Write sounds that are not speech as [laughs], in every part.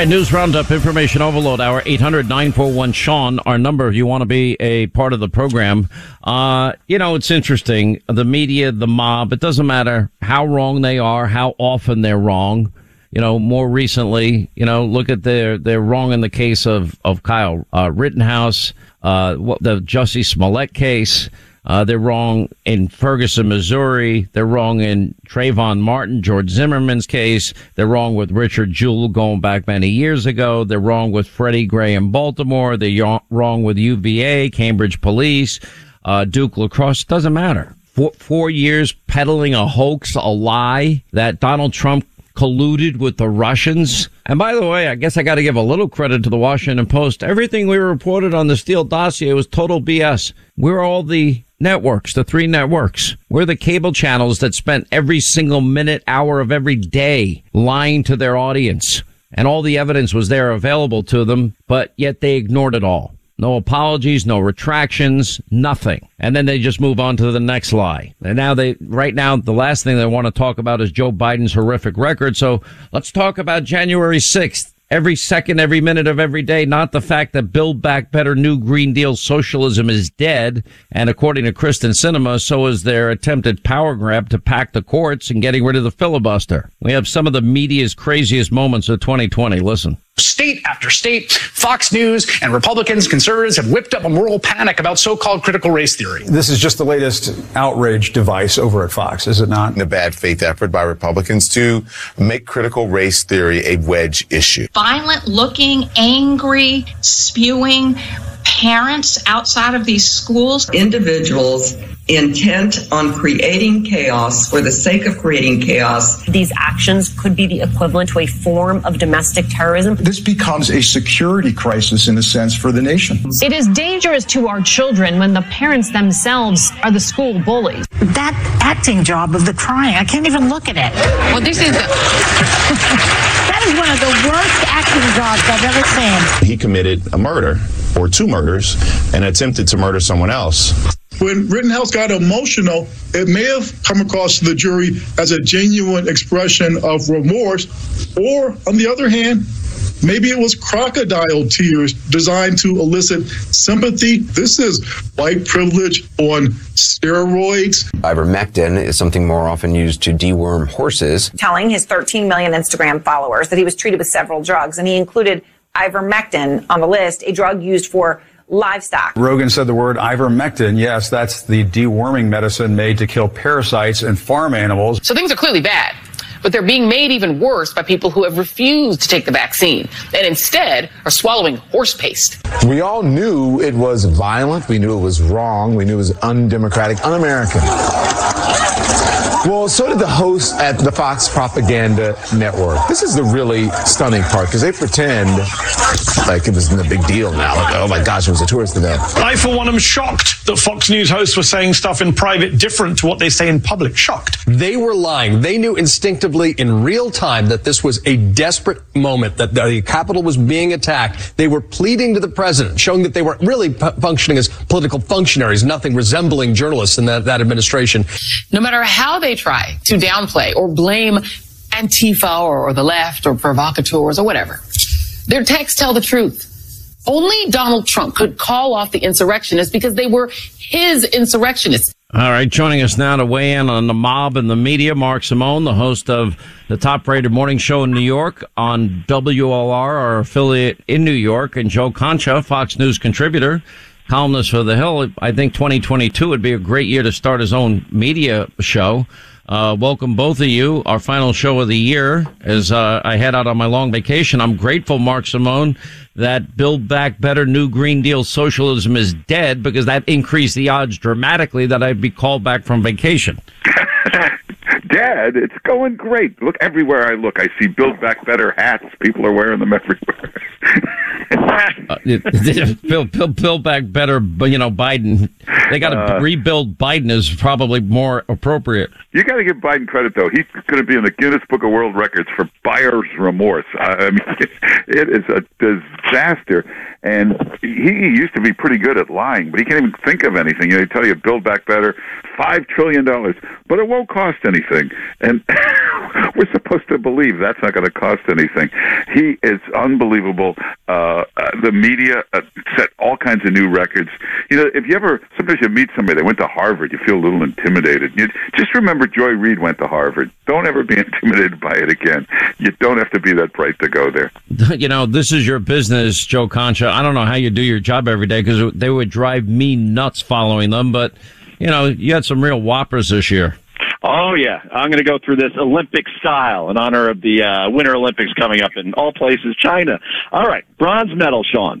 right, news roundup, information overload hour, 800 941 Sean, our number if you want to be a part of the program. Uh, you know, it's interesting. The media, the mob, it doesn't matter how wrong they are, how often they're wrong. You know, more recently, you know, look at their, they're wrong in the case of, of Kyle, uh, Rittenhouse, uh, the Jussie Smollett case. Uh, they're wrong in Ferguson, Missouri. They're wrong in Trayvon Martin, George Zimmerman's case. They're wrong with Richard Jewell going back many years ago. They're wrong with Freddie Gray in Baltimore. They're wrong with UVA, Cambridge Police, uh, Duke lacrosse. Doesn't matter. Four, four years peddling a hoax, a lie that Donald Trump colluded with the Russians. And by the way, I guess I got to give a little credit to the Washington Post. Everything we reported on the Steele dossier was total BS. We're all the networks, the three networks. We're the cable channels that spent every single minute, hour of every day lying to their audience. And all the evidence was there available to them, but yet they ignored it all. No apologies, no retractions, nothing. And then they just move on to the next lie. And now they, right now, the last thing they want to talk about is Joe Biden's horrific record. So let's talk about January 6th every second, every minute of every day, not the fact that Build Back Better New Green Deal socialism is dead. And according to Kyrsten Sinema, so is their attempted power grab to pack the courts and getting rid of the filibuster. We have some of the media's craziest moments of 2020. Listen. State after state, Fox News and Republicans, conservatives have whipped up a moral panic about so-called critical race theory. This is just the latest outrage device over at Fox, is it not? A bad faith effort by Republicans to make critical race theory a wedge issue. Violent looking, angry, spewing parents outside of these schools. Individuals intent on creating chaos for the sake of creating chaos. These actions could be the equivalent to a form of domestic terrorism. This becomes a security crisis in a sense for the nation. It is dangerous to our children when the parents themselves are the school bullies. That acting job of the crying, I can't even look at it. Well, this is the. [laughs] that is one of the worst acting jobs I've ever seen. He committed a murder or two murders and attempted to murder someone else. When Rittenhouse got emotional, it may have come across to the jury as a genuine expression of remorse, or on the other hand, Maybe it was crocodile tears designed to elicit sympathy. This is white privilege on steroids. Ivermectin is something more often used to deworm horses. Telling his 13 million Instagram followers that he was treated with several drugs, and he included ivermectin on the list, a drug used for livestock. Rogan said the word ivermectin. Yes, that's the deworming medicine made to kill parasites in farm animals. So things are clearly bad. But they're being made even worse by people who have refused to take the vaccine and instead are swallowing horse paste. We all knew it was violent. We knew it was wrong. We knew it was undemocratic, un American. Well, so did the host at the Fox Propaganda Network. This is the really stunning part because they pretend like it wasn't a big deal now. Like, oh my gosh, it was a tourist event. I, for one, am shocked that Fox News hosts were saying stuff in private different to what they say in public. Shocked. They were lying. They knew instinctively in real time that this was a desperate moment, that the Capitol was being attacked. They were pleading to the president, showing that they were really p- functioning as political functionaries, nothing resembling journalists in that, that administration. No matter how they try to downplay or blame Antifa or, or the left or provocateurs or whatever, their texts tell the truth. Only Donald Trump could call off the insurrectionists because they were his insurrectionists. All right, joining us now to weigh in on the mob and the media, Mark Simone, the host of the top rated morning show in New York on WOR, our affiliate in New York, and Joe Concha, Fox News contributor, columnist for The Hill. I think 2022 would be a great year to start his own media show. Uh, welcome both of you. Our final show of the year as uh, I head out on my long vacation. I'm grateful, Mark Simone, that Build Back Better New Green Deal socialism is dead because that increased the odds dramatically that I'd be called back from vacation. [laughs] Dad, it's going great. Look everywhere I look, I see Build Back Better hats. People are wearing them everywhere. [laughs] uh, build, build, build back better, you know, Biden. They got to uh, rebuild Biden is probably more appropriate. You got to give Biden credit, though. He's going to be in the Guinness Book of World Records for buyer's remorse. I mean, [laughs] it is a disaster. And he used to be pretty good at lying, but he can't even think of anything. You know, they tell you build back better, five trillion dollars, but it won't cost anything, and [laughs] [laughs] we're supposed to believe that's not going to cost anything. He is unbelievable. Uh, uh, the media uh, set all kinds of new records. You know, if you ever sometimes you meet somebody that went to Harvard, you feel a little intimidated. You just remember Joy Reid went to Harvard. Don't ever be [laughs] intimidated by it again. You don't have to be that bright to go there. [laughs] You know, this is your business, Joe Concha. I don't know how you do your job every day because they would drive me nuts following them, but you know, you had some real whoppers this year. Oh yeah, I'm going to go through this Olympic style in honor of the uh, Winter Olympics coming up in all places, China. All right, bronze medal, Sean.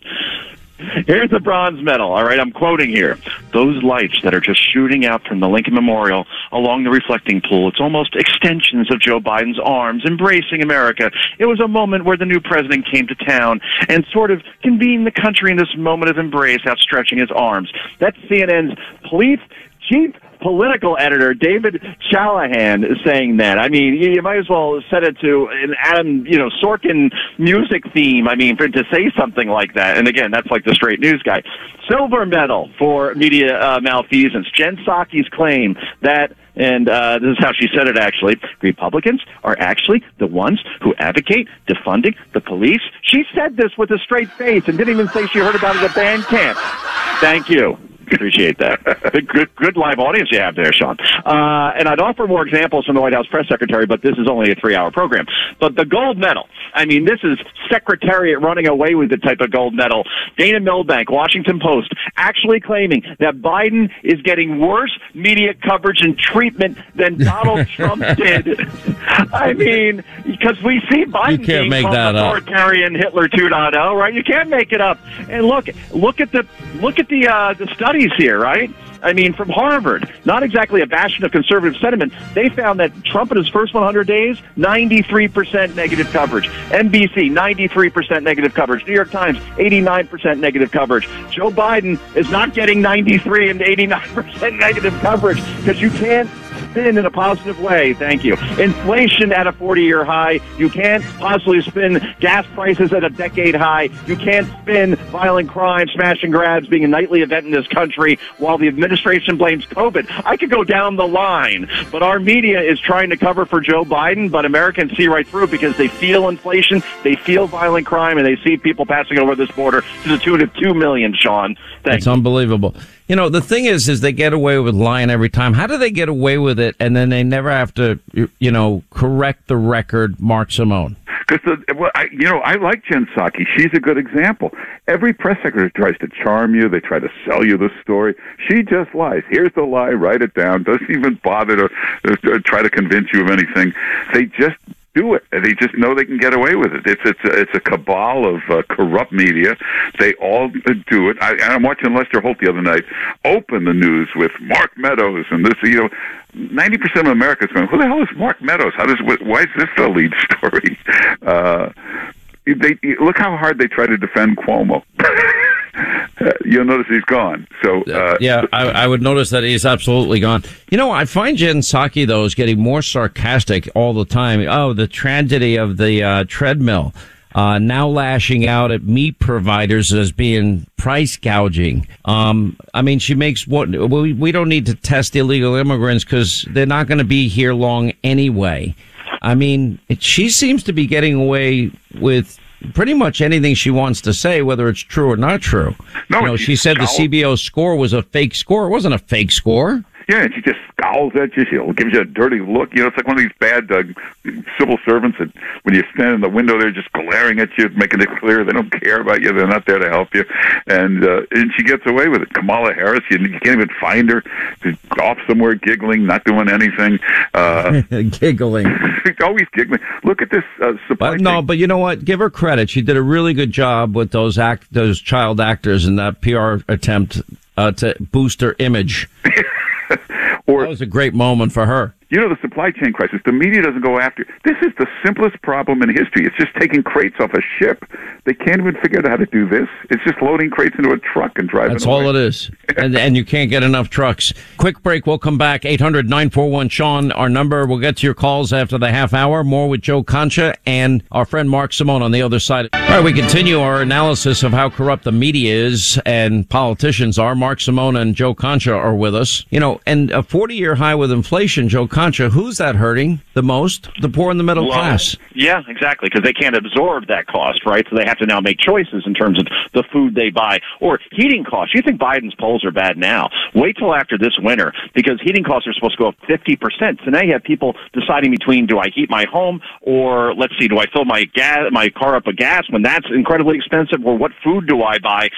Here's the bronze medal. All right, I'm quoting here. Those lights that are just shooting out from the Lincoln Memorial along the reflecting pool, it's almost extensions of Joe Biden's arms embracing America. It was a moment where the new president came to town and sort of convened the country in this moment of embrace, outstretching his arms. That's CNN's police chief political editor David Chalian is saying that. I mean, you, you might as well set it to an Adam, you know, Sorkin music theme. I mean, for to say something like that. And again, that's like the straight news guy. Silver medal for media uh, malfeasance. Jen Psaki's claim that and uh, this is how she said it actually. Republicans are actually the ones who advocate defunding the police. She said this with a straight face and didn't even say she heard about it at band camp. Thank you. Appreciate that. good, good, good live audience you have there, Sean. Uh, and I'd offer more examples from the White House press secretary, but this is only a three-hour program. But the gold medal. I mean, this is Secretariat running away with the type of gold medal. Dana Milbank, Washington Post, actually claiming that Biden is getting worse media coverage and treatment than [laughs] Donald Trump did. I mean, because we see Biden can't being make that up. authoritarian Hitler 2.0, right? You can't make it up. And look, look at the look at the uh, the studies here, right? I mean, from Harvard, not exactly a bastion of conservative sentiment. They found that Trump in his first 100 days, 93% negative coverage. NBC, 93% negative coverage. New York Times, 89% negative coverage. Joe Biden is not getting 93 and 89% negative coverage because you can't spin in a positive way. Thank you. Inflation at a 40 year high. You can't possibly spin gas prices at a decade high. You can't spin violent crime, smash and grabs being a nightly event in this country while the administration blames COVID. I could go down the line, but our media is trying to cover for Joe Biden, but Americans see right through because they feel inflation, they feel violent crime, and they see people passing over this border to the tune of 2 million, Sean. Thank It's unbelievable. You know, the thing is, is they get away with lying every time. How do they get away with it and then they never have to, you- know, correct the record, Mark Simone? Because well, I, you know, I like Jen Psaki. She's a good example. Every press secretary tries to charm you. They try to sell you the story. She just lies. Here's the lie. Write it down. Doesn't even bother to uh, try to convince you of anything. They just do it. They just know they can get away with it. It's it's a, it's a cabal of uh, corrupt media. They all do it. I, and I'm watching Lester Holt the other night open the news with Mark Meadows and this. You know, ninety percent of America's going, "Who the hell is Mark Meadows? How does wh- why is this the lead story?" [laughs] Uh, they look how hard they try to defend Cuomo. [laughs] You'll notice he's gone. So uh, yeah, I, I would notice that he's absolutely gone. You know, I find Jen Psaki though is getting more sarcastic all the time. Oh, the tragedy of the uh, treadmill. Uh, now lashing out at meat providers as being price gouging. Um, I mean, she makes what we, we don't need to test illegal immigrants because they're not going to be here long anyway. I mean, it, she seems to be getting away with pretty much anything she wants to say, whether it's true or not true. No, you know, she she said the. CBO score was a fake score. It wasn't a fake score. Yeah, and she just scowls at you. She gives you a dirty look. You know, it's like one of these bad uh, civil servants that when you stand in the window, they're just glaring at you, making it clear they don't care about you. They're not there to help you. And uh, and she gets away with it. Kamala Harris, you, you can't even find her. She's off somewhere giggling, not doing anything. Uh, [laughs] Giggling. [laughs] always giggling. Look at this uh, supply But no, but you know what? Give her credit. She did a really good job with those act, those child actors in that PR attempt uh, to boost her image. [laughs] or, that was a great moment for her. You know the supply chain crisis. The media doesn't go after. This is the simplest problem in history. It's just taking crates off a ship. They can't even figure out how to do this. It's just loading crates into a truck and driving. That's away. all it is. [laughs] and, and you can't get enough trucks. Quick break. We'll come back. 800 941 Sean, our number. We'll get to your calls after the half hour. More with Joe Concha and our friend Mark Simone on the other side. All right, we continue our analysis of how corrupt the media is and politicians are. Mark Simone and Joe Concha are with us. You know, and a 40 year high with inflation, Joe Concha, who's that hurting the most? The poor and the middle Well, class. Yeah, exactly, because they can't absorb that cost, right? So they have to now make choices in terms of the food they buy or heating costs. You think Biden's polls are bad now? Wait till after this winter, because heating costs are supposed to go up fifty percent. So now you have people deciding between do I heat my home or let's see, do I fill my gas my car up with gas when that's incredibly expensive, or what food do I buy?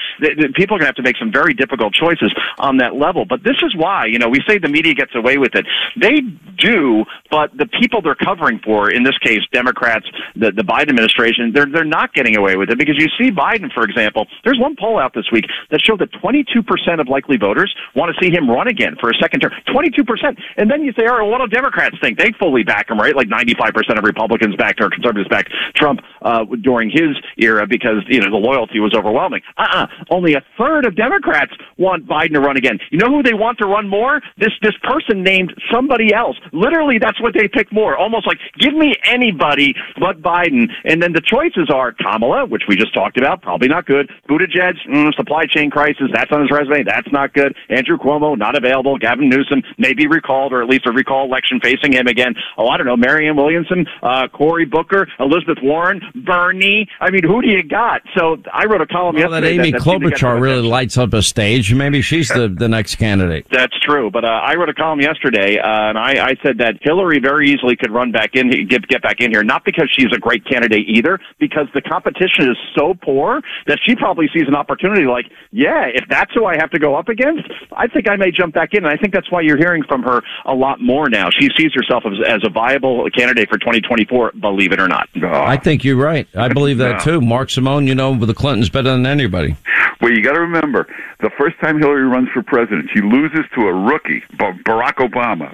People are going to have to make some very difficult choices on that level. But this is why you know we say the media gets away with it. They do, but the people they're covering for, in this case, Democrats, the, the Biden administration, they're they're not getting away with it because you see Biden, for example. There's one poll out this week that showed that 22 percent of likely voters want to see him run again for a second term. 22 percent, and then you say, all right, what do Democrats think? They fully back him, right? Like 95 percent of Republicans backed or conservatives backed Trump uh, during his era because you know the loyalty was overwhelming. Uh-uh. Only a third of Democrats want Biden to run again. You know who they want to run more? This this person named somebody else. Literally, that's what they pick more. Almost like give me anybody but Biden. And then the choices are Kamala, which we just talked about, probably not good. Buttigieg, mm, supply chain crisis, that's on his resume, that's not good. Andrew Cuomo, not available. Gavin Newsom may be recalled, or at least a recall election facing him again. Oh, I don't know. Marianne Williamson, uh, Cory Booker, Elizabeth Warren, Bernie. I mean, who do you got? So I wrote a column Well, that yesterday. Amy that seemed to get Klobuchar really lights up a stage. Maybe she's the, the next candidate. That's true, but uh, I wrote a column yesterday, uh, and I, I said that Hillary very easily could run back in, get get back in here. Not because she's a great candidate either, because the competition is so poor that she probably sees an opportunity. Like, yeah, if that's who I have to go up against, I think I may jump back in. And I think that's why you're hearing from her a lot more now. She sees herself as, as a viable candidate for 2024. Believe it or not. Oh, I think you're right. I [laughs] believe that No. too. Mark Simone, you know, the Clintons better than anybody. Well, you got to remember, the first time Hillary runs for president, she loses to a rookie, Barack Obama,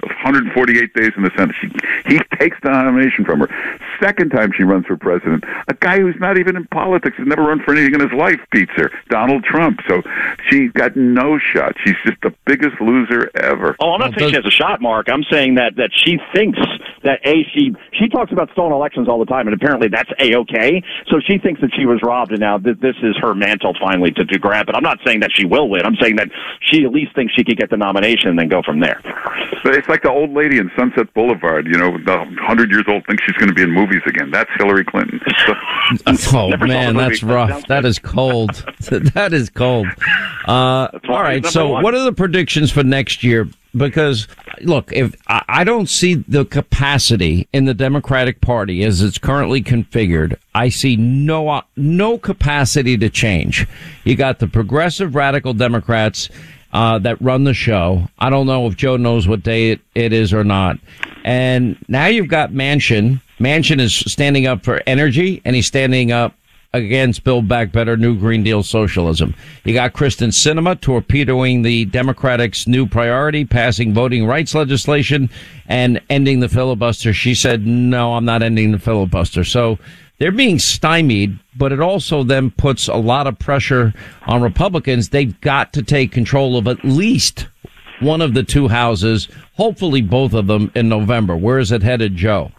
148 days in the Senate. She, he takes the nomination from her. Second time she runs for president, a guy who's not even in politics, has never run for anything in his life, beats her, Donald Trump. So she's got no shot. She's just the biggest loser ever. Oh, I'm not saying she has a shot, Mark. I'm saying that that she thinks that a she she talks about stolen elections all the time, and apparently that's a okay. So she thinks that she was robbed, and now th- this is her mantle finally to, to grab. But I'm not saying that she will win. I'm saying that she at least thinks she could get the nomination and then go from there. But it's like the old lady in Sunset Boulevard, you know, the 100 years old thinks she's going to be in movies again. That's Hillary Clinton. [laughs] [laughs] Oh Never man, that's rough. That is cold. [laughs] that is cold. Uh, all right. So, one. what are the predictions for next year? Because look, if I, I don't see the capacity in the Democratic Party as it's currently configured, I see no uh, no capacity to change. You got the progressive radical Democrats. Uh, that run the show. I don't know if Joe knows what day it, it is or not. And now you've got Manchin. Manchin is standing up for energy and he's standing up against Build Back Better New Green Deal socialism. You got Kyrsten Sinema torpedoing the Democrats' new priority, passing voting rights legislation and ending the filibuster. She said, no, I'm not ending the filibuster. So they're being stymied, but it also then puts a lot of pressure on Republicans. They've got to take control of at least one of the two houses, hopefully both of them in November. Where is it headed, Joe?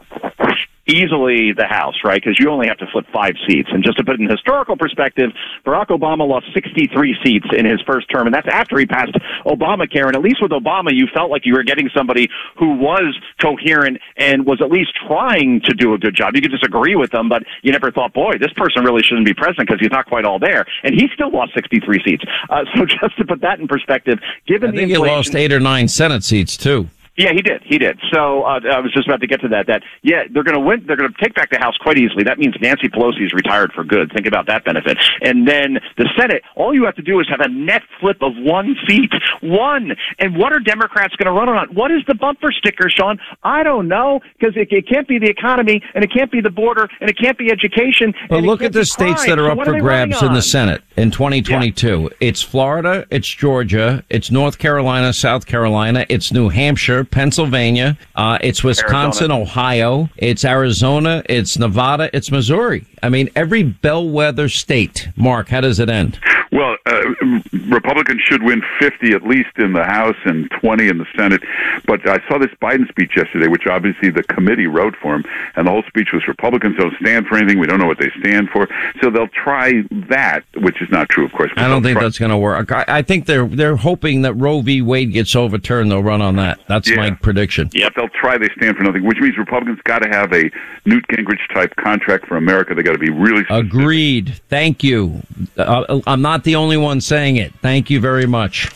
Easily the House, right? Because you only have to flip five seats. And just to put it in historical perspective, Barack Obama lost 63 seats in his first term, and that's after he passed Obamacare. And at least with Obama, you felt like you were getting somebody who was coherent and was at least trying to do a good job. You could disagree with them, but you never thought, boy, this person really shouldn't be president because he's not quite all there. And he still lost 63 seats. Uh, [laughs] so just to put that in perspective, given I think the he lost eight or nine Senate seats too. Yeah, he did. He did. So uh, I was just about to get to that. That yeah, they're going to win. They're going to take back the House quite easily. That means Nancy Pelosi is retired for good. Think about that benefit. And then the Senate. All you have to do is have a net flip of one seat, one. And what are Democrats going to run on? What is the bumper sticker, Sean? I don't know because it, it can't be the economy, and it can't be the border, and it can't be education. But look at the states crime. that are up for running grabs in the? Senate in 2022. It's Florida, it's Georgia, it's North Carolina, South Carolina, it's New Hampshire, Pennsylvania, uh, it's Wisconsin, Arizona. Ohio, it's Arizona, it's Nevada, it's Missouri. I mean, every bellwether state. Mark, how does it end? Well, uh, Republicans should win 50 at least in the House and 20 in the Senate. But I saw this Biden speech yesterday, which obviously the committee wrote for him, and the whole speech was Republicans don't stand for anything. We don't know what they stand for. So they'll try that, which is not true, of course. I don't think try- that's going to work. I, I think they're they're hoping that Roe v. Wade gets overturned. They'll run on that. That's my prediction. Yeah, they'll try. They stand for nothing, which means Republicans got to have a Newt Gingrich type contract for America. They got to be really Agreed. Thank you. Uh, I'm not the only one saying it. Thank you very much.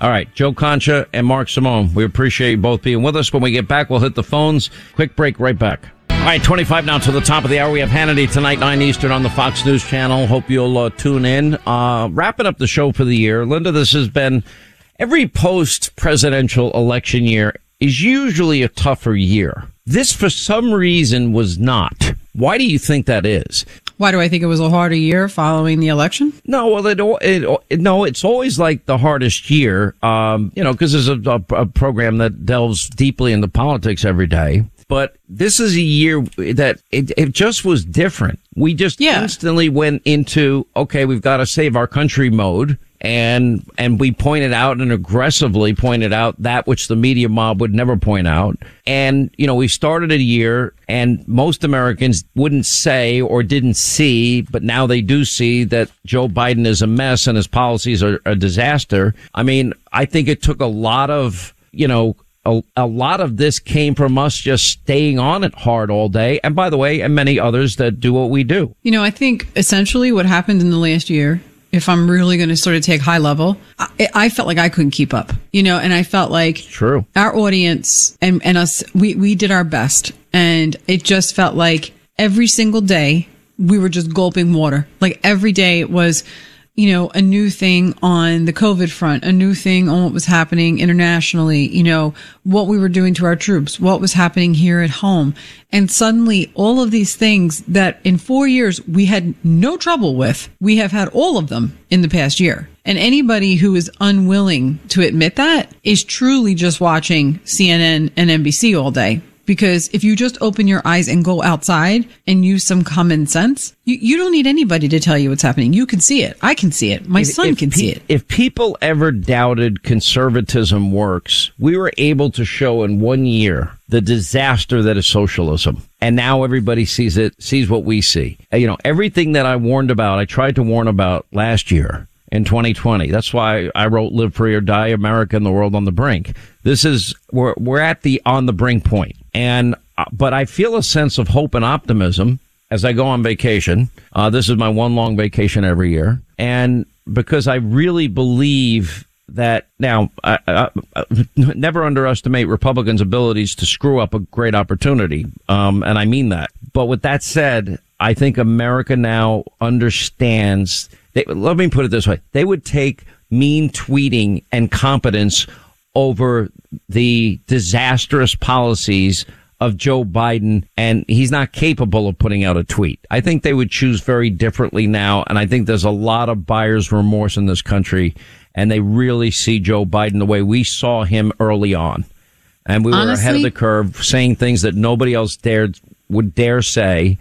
All right, Joe Concha and Mark Simone. We appreciate you both being with us. When we get back, we'll hit the phones. Quick break, right back. All right, 25 now to the top of the hour. We have Hannity tonight, 9 Eastern on the Fox News channel. Hope you'll uh, tune in. Uh, wrapping up the show for the year. Linda, this has been every post presidential election year is usually a tougher year. This, for some reason, was not. Why do you think that is? Why do I think it was a harder year following the election? No, well, it, it, it no, it's always like the hardest year, um, you know, because there's a, a, a program that delves deeply into politics every day. But this is a year that it, it just was different. We just instantly went into, okay, we've got to save our country mode. And, and we pointed out and aggressively pointed out that which the media mob would never point out. And, you know, we started a year and most Americans wouldn't say or didn't see, but now they do see that Joe Biden is a mess and his policies are a disaster. I mean, I think it took a lot of, you know, a, a lot of this came from us just staying on it hard all day. And by the way, and many others that do what we do. You know, I think essentially what happened in the last year, if I'm really going to sort of take high level, I, I felt like I couldn't keep up, you know, and I felt like True. our audience and, and us, we, we did our best. And it just felt like every single day we were just gulping water. Like every day it was, you know, a new thing on the COVID front, a new thing on what was happening internationally, you know, what we were doing to our troops, what was happening here at home. And suddenly all of these things that in four years we had no trouble with, we have had all of them in the past year. And anybody who is unwilling to admit that is truly just watching CNN and NBC all day. Because if you just open your eyes and go outside and use some common sense, you, you don't need anybody to tell you what's happening. You can see it. I can see it. My If- son if can pe- see it. If people ever doubted conservatism works, we were able to show in one year the disaster that is socialism. And now everybody sees it, sees what we see. Uh, You know, everything that I warned about, I tried to warn about last year in 2020. That's why I wrote Live Free or Die America and the World on the Brink. This is, we're, we're at the on the brink point. And, uh, but I feel a sense of hope and optimism as I go on vacation. Uh, this is my one long vacation every year. And because I really believe that now, I, I, I, never underestimate Republicans' abilities to screw up a great opportunity. Um, and I mean that. But with that said, I think America now understands. They, let me put it this way: they would take mean tweeting and competence over the disastrous policies of Joe Biden, and he's not capable of putting out a tweet. I think they would choose very differently now, and I think there's a lot of buyer's remorse in this country, and they really see Joe Biden the way we saw him early on. And we were ahead of the curve, saying things that nobody else dared would dare say,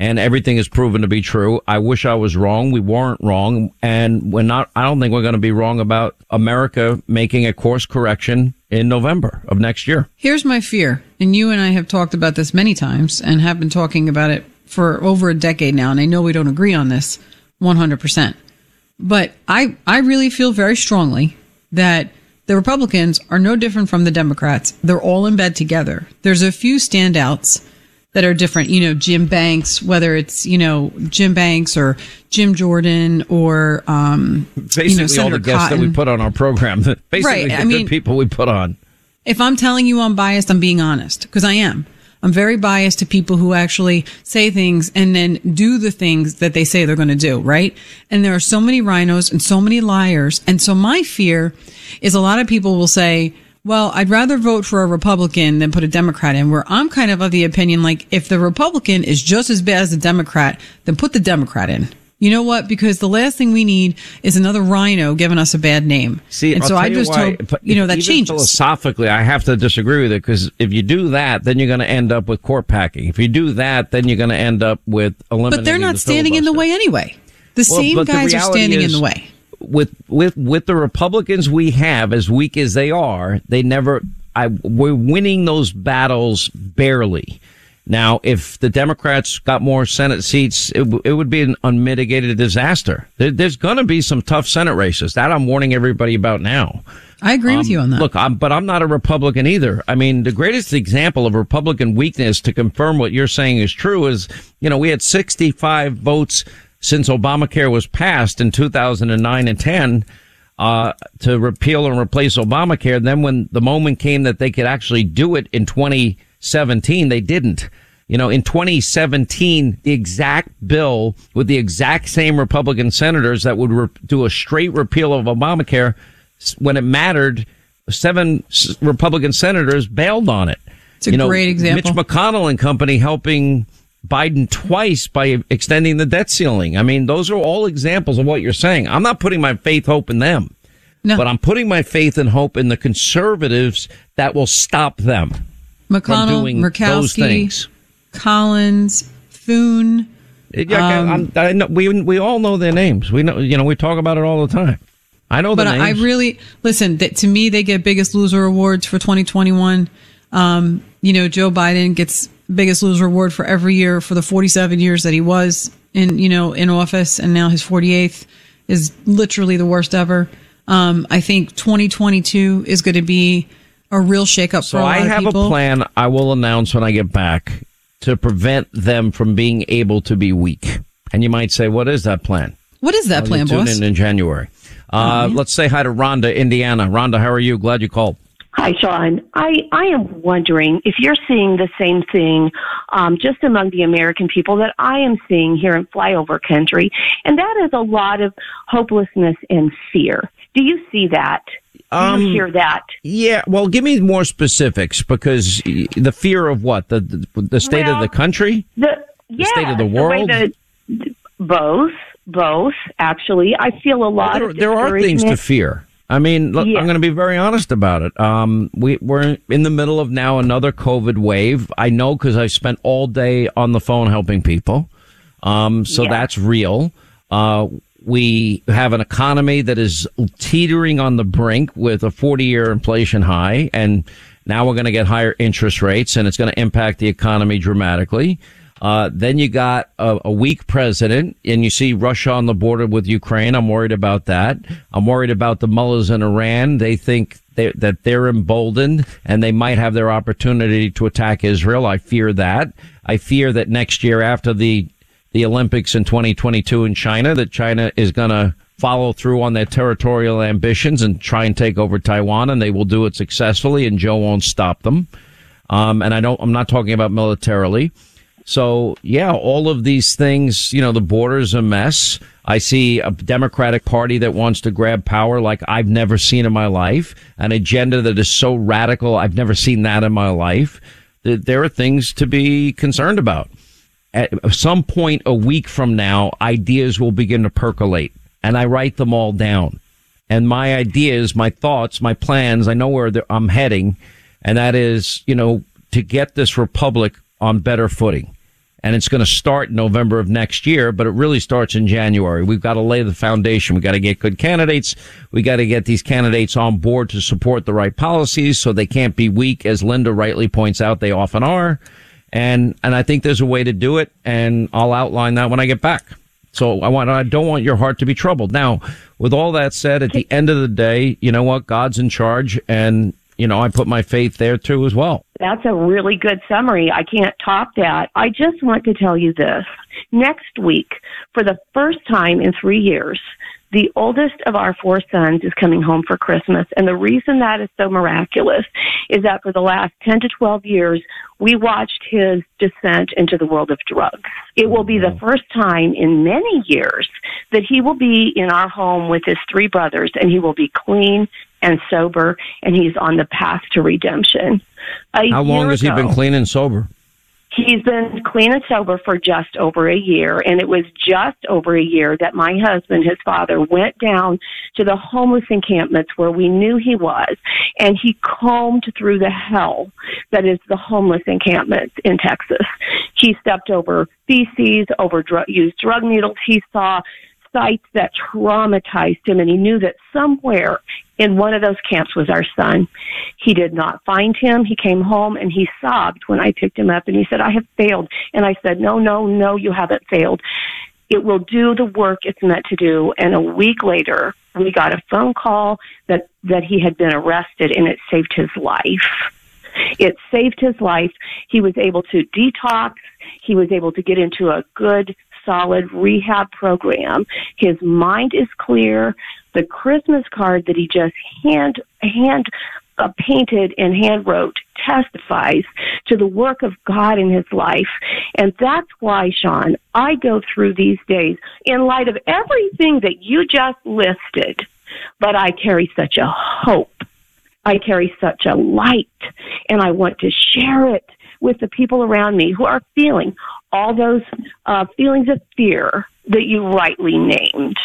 and everything is proven to be true. I wish I was wrong. We weren't wrong, and we're not. I don't think we're going to be wrong about America making a course correction in November of next year. Here's my fear, and you and I have talked about this many times and have been talking about it for over a decade now, and I know we don't agree on this 100%. But I, I really feel very strongly that the Republicans are no different from the Democrats. They're all in bed together. There's a few standouts that are different. You know, Jim Banks, whether it's, you know, Jim Banks or Jim Jordan or, um, Basically, you know, all the guests that we put on our program, [laughs] basically Right, the I good mean- people we put on. if I'm telling you I'm biased, I'm being honest because I am. I'm very biased to people who actually say things and then do the things that they say they're going to do, right? And there are so many rhinos and so many liars. And so my fear is a lot of people will say, well, I'd rather vote for a Republican than put a Democrat in, where I'm kind of of the opinion like if the Republican is just as bad as the Democrat, then put the Democrat in. You know what? Because the last thing we need is another rhino giving us a bad name. See, and I'll so I just why, hope you know that changes. Philosophically, I have to disagree with it because if you do that, then you're going to end up with court packing. If you do that, then you're going to end up with eliminating. But they're not the standing in the way anyway. The Well, same but the guys are standing in the way. With with with the Republicans we have, as weak as they are, they never. I we're winning those battles barely. Now, if the Democrats got more Senate seats, it, w- it would be an unmitigated disaster. There, there's going to be some tough Senate races. That I'm warning everybody about now. I agree with Um, you on that. Look, I'm, but I'm not a Republican either. I mean, the greatest example of Republican weakness to confirm what you're saying is true is, you know, we had 65 votes since Obamacare was passed in 2009 and 10 uh, to repeal and replace Obamacare. Then when the moment came that they could actually do it in 2017, they didn't. You know, in 2017, the exact bill with the exact same Republican senators that would re- do a straight repeal of Obamacare when it mattered, seven s- Republican senators bailed on it. It's a You know, great example. Mitch McConnell and company helping Biden twice by extending the debt ceiling. I mean, those are all examples of what you're saying. I'm not putting my faith, hope in them. No. But I'm putting my faith and hope in the conservatives that will stop them McConnell, Murkowski. Collins, Thune. Yeah, Um, I know, we we all know their names. We know, you know, we talk about it all the time. I know the but I really listen. That to me, they get biggest loser awards for 2021. Um, you know, Joe Biden gets biggest loser award for every year for the 47 years that he was in, you know, in office, and now his 48th is literally the worst ever. Um, I think 2022 is going to be a real shakeup So for a lot I have a plan I will announce when I get back to prevent them from being able to be weak. And you might say, what is that plan? What is that Well, plan, tune boss? in in January. Uh, let's say hi to Rhonda, Indiana. Rhonda, how are you? Glad you called. Hi, Sean. I, I am wondering if you're seeing the same thing um, just among the American people that I am seeing here in flyover country, and that is a lot of hopelessness and fear. Do you see that? Do Um, you hear that? Yeah, well, give me more specifics because the fear of what the the, the state of the country. The, yeah, state of the world? that- both, both. Actually, I feel a lot there, of there are things to fear. I mean, look, Yeah. I'm going to be very honest about it. Um, we, we're in the middle of now another COVID wave. I know because I spent all day on the phone helping people. Um, so Yeah. that's real. Uh, we have an economy that is teetering on the brink with a 40 year inflation high. And now we're going to get higher interest rates and it's going to impact the economy dramatically. Uh, then you got a, a weak president, and you see Russia on the border with Ukraine. I'm worried about that. I'm worried about the mullahs in Iran. They think they, that they're emboldened and they might have their opportunity to attack Israel. I fear that. I fear that next year after the the Olympics in 2022 in China, that China is going to follow through on their territorial ambitions and try and take over Taiwan, and they will do it successfully, and Joe won't stop them. Um, and I don't, I'm not talking about militarily. So yeah, all of these things, you know, the border's a mess. I see a Democratic Party that wants to grab power like I've never seen in my life, an agenda that is so radical. I've never seen that in my life. Th- There are things to be concerned about. At some point a week from now, ideas will begin to percolate and I write them all down. And my ideas, my thoughts, my plans, I know where I'm heading. And that is, you know, to get this republic on better footing. And it's going to start in November of next year, but it really starts in January. We've got to lay the foundation. We've got to get good candidates. We got to get these candidates on board to support the right policies so they can't be weak, as Linda rightly points out, they often are. And, and I think there's a way to do it. And I'll outline that when I get back. So I want, I don't want your heart to be troubled. Now, with all that said, at the end of the day, you know what? God's in charge. And, you know, I put my faith there too as well. That's a really good summary. I can't top that. I just want to tell you this. Next week, for the first time in three years, the oldest of our four sons is coming home for Christmas. And the reason that is so miraculous is that for the last 10 to 12 years, we watched his descent into the world of drugs. It will be the first time in many years that he will be in our home with his three brothers and he will be clean and sober and he's on the path to redemption. A How long has he been clean and sober? He's been clean and sober for just over a year, and it was just over a year that my husband, his father, went down to the homeless encampments where we knew he was, and he combed through the hell that is the homeless encampments in Texas. He stepped over feces, over drug, used drug needles. He saw sights that traumatized him, and he knew that somewhere in one of those camps was our son. He did not find him. He came home and he sobbed when I picked him up and he said, I have failed. And I said, No, no, no, you haven't failed. It will do the work it's meant to do. And a week later, we got a phone call that, that he had been arrested and it saved his life. It saved his life. He was able to detox. He was able to get into a good, solid rehab program. His mind is clear. The Christmas card that he just hand hand uh, painted and hand wrote testifies to the work of God in his life. And that's why, Sean, I go through these days in light of everything that you just listed, but I carry such a hope. I carry such a light, and I want to share it with the people around me who are feeling all those uh, feelings of fear that you rightly named.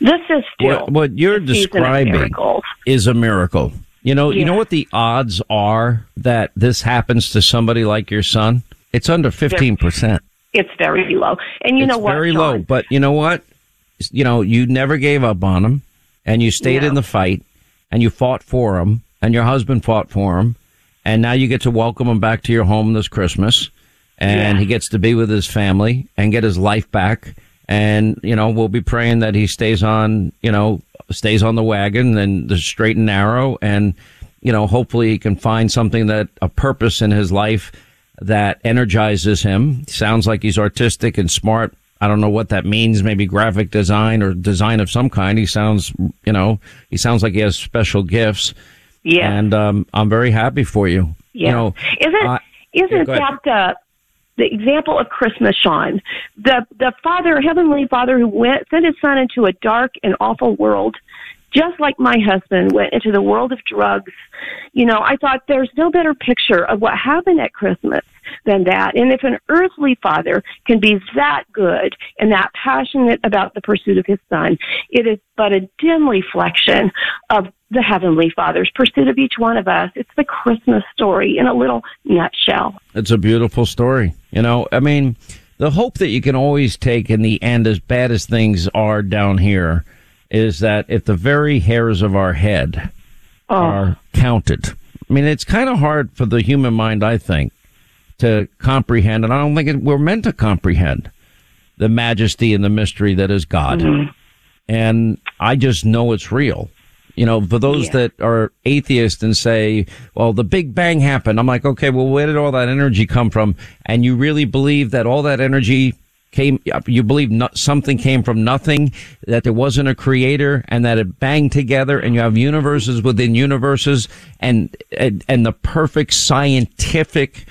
This is still what, what you're a season of describing is a miracle. You know, you know what the odds are that this happens to somebody like your son? It's under 15%. It's very low, and you it's know what? very low. But you know what? You know, you never gave up on him, and you stayed in the fight, and you fought for him, and your husband fought for him, and now you get to welcome him back to your home this Christmas, and he gets to be with his family and get his life back. And you know, we'll be praying that he stays on, you know, stays on the wagon and the straight and narrow, and you know, hopefully he can find something that a purpose in his life that energizes him. Sounds like he's artistic and smart. I don't know what that means. Maybe graphic design or design of some kind. He sounds, you know, he sounds like he has special gifts. Yeah. And um, I'm very happy for you. Yeah. You know, isn't isn't ahead. that the the example of Christmas, Sean? The the Father, Heavenly Father, who went sent His Son into a dark and awful world, just like my husband went into the world of drugs. You know, I thought there's no better picture of what happened at Christmas than that. And if an earthly father can be that good and that passionate about the pursuit of his son, it is but a dim reflection of the Heavenly Father's pursuit of each one of us. It's the Christmas story in a little nutshell. It's a beautiful story. You know, I mean, the hope that you can always take in the end, as bad as things are down here, is that if the very hairs of our head oh. are counted, I mean, it's kind of hard for the human mind, I think, to comprehend, and I don't think it, we're meant to comprehend the majesty and the mystery that is God. Mm-hmm. And I just know it's real. You know, for those that are atheists and say, well, the Big Bang happened, I'm like, okay, well, where did all that energy come from? And you really believe that all that energy came, you believe no, something came from nothing, that there wasn't a creator and that it banged together and you have universes within universes and, and, and the perfect scientific,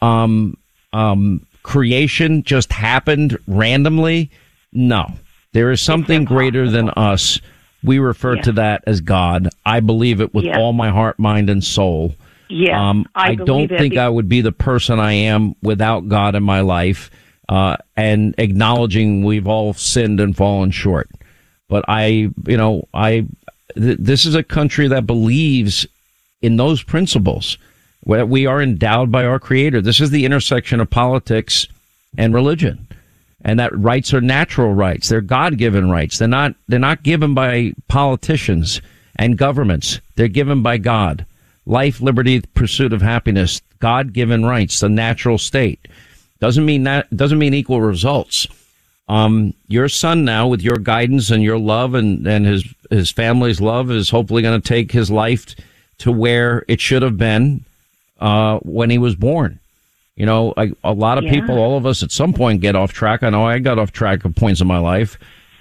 um, um, creation just happened randomly. No, there is something greater than us. We refer to that as God. I believe it with Yeah. all my heart, mind, and soul. Yes, um, I I, don't think be- I would be the person I am without God in my life, uh, and acknowledging we've all sinned and fallen short. But I, you know, I, th- this is a country that believes in those principles. Where we are endowed by our Creator. This is the intersection of politics and religion, and that rights are natural rights. They're God-given rights. They're not. They're not given by politicians and governments. They're given by God. Life, liberty, pursuit of happiness. God-given rights. The natural state doesn't mean that doesn't mean equal results. Um, your son now, with your guidance and your love and, and his his family's love, is hopefully going to take his life to where it should have been uh, when he was born. You know, I, a lot of Yeah. people, all of us, at some point get off track. I know I got off track at points in my life,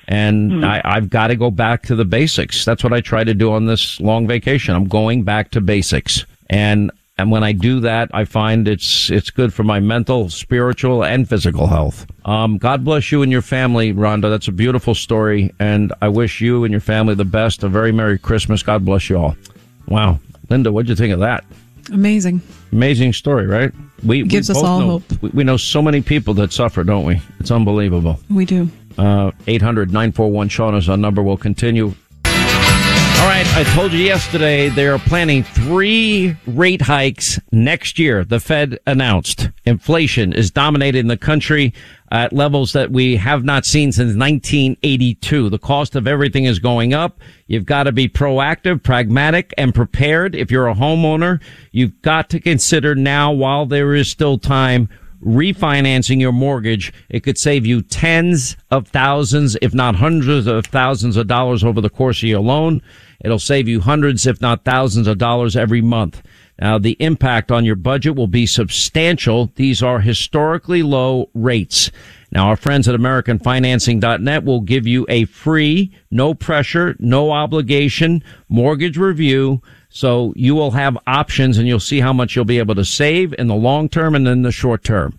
and Hmm. I, I've got to go back to the basics. That's what I try to do on this long vacation. I'm going back to basics, and and when I do that, I find it's it's good for my mental, spiritual, and physical health. Um, God bless you and your family, Rhonda. That's a beautiful story, and I wish you and your family the best. A very Merry Christmas. God bless you all. Wow, Linda, what'd you think of that? Amazing. Amazing story, right? We Gives we us all know, hope. We, we know so many people that suffer, don't we? It's unbelievable. We do. Uh, 800 941 Sean is our number. We'll continue. All right, I told you yesterday they are planning three rate hikes next year. The Fed announced inflation is dominating the country at levels that we have not seen since 1982. The cost of everything is going up. You've got to be proactive, pragmatic, and prepared. If you're a homeowner, you've got to consider now while there is still time refinancing your mortgage. It could save you tens of thousands, if not hundreds of thousands of dollars over the course of your loan. It'll save you hundreds, if not thousands of dollars every month. Now, the impact on your budget will be substantial. These are historically low rates. Now, our friends at AmericanFinancing.net will give you a free, no pressure, no obligation mortgage review. So you will have options and you'll see how much you'll be able to save in the long term and in the short term.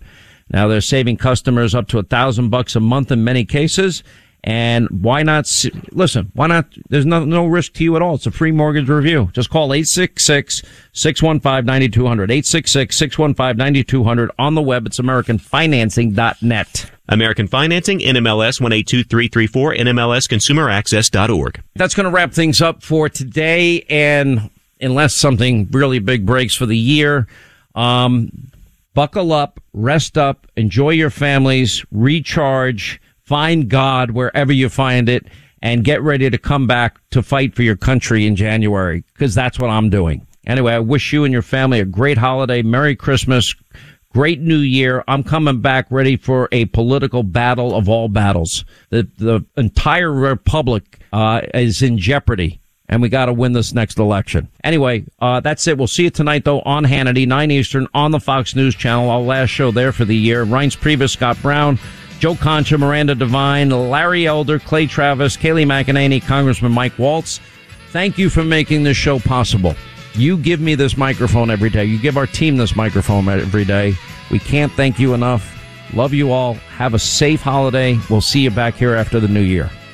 Now they're saving customers up to a thousand bucks a month in many cases. And why not? Listen, why not? There's no, no risk to you at all. It's a free mortgage review. Just call 866-615-9200. 866-615-9200 on the web. It's AmericanFinancing.net. American Financing, NMLS 182334, NMLSConsumerAccess.org. That's going to wrap things up for today. And unless something really big breaks for the year, um, buckle up, rest up, enjoy your families, recharge, find God wherever you find it, and get ready to come back to fight for your country in January, because that's what I'm doing. Anyway, I wish you and your family a great holiday, Merry Christmas, great new year. I'm coming back ready for a political battle of all battles. The, the entire republic, uh, is in jeopardy and we got to win this next election. Anyway, uh, that's it. We'll see you tonight, though, on Hannity, 9 Eastern, on the Fox News Channel. Our last show there for the year. Reince Priebus, Scott Brown, Joe Concha, Miranda Devine, Larry Elder, Clay Travis, Kayleigh McEnany, Congressman Mike Waltz. Thank you for making this show possible. You give me this microphone every day. You give our team this microphone every day. We can't thank you enough. Love you all. Have a safe holiday. We'll see you back here after the new year.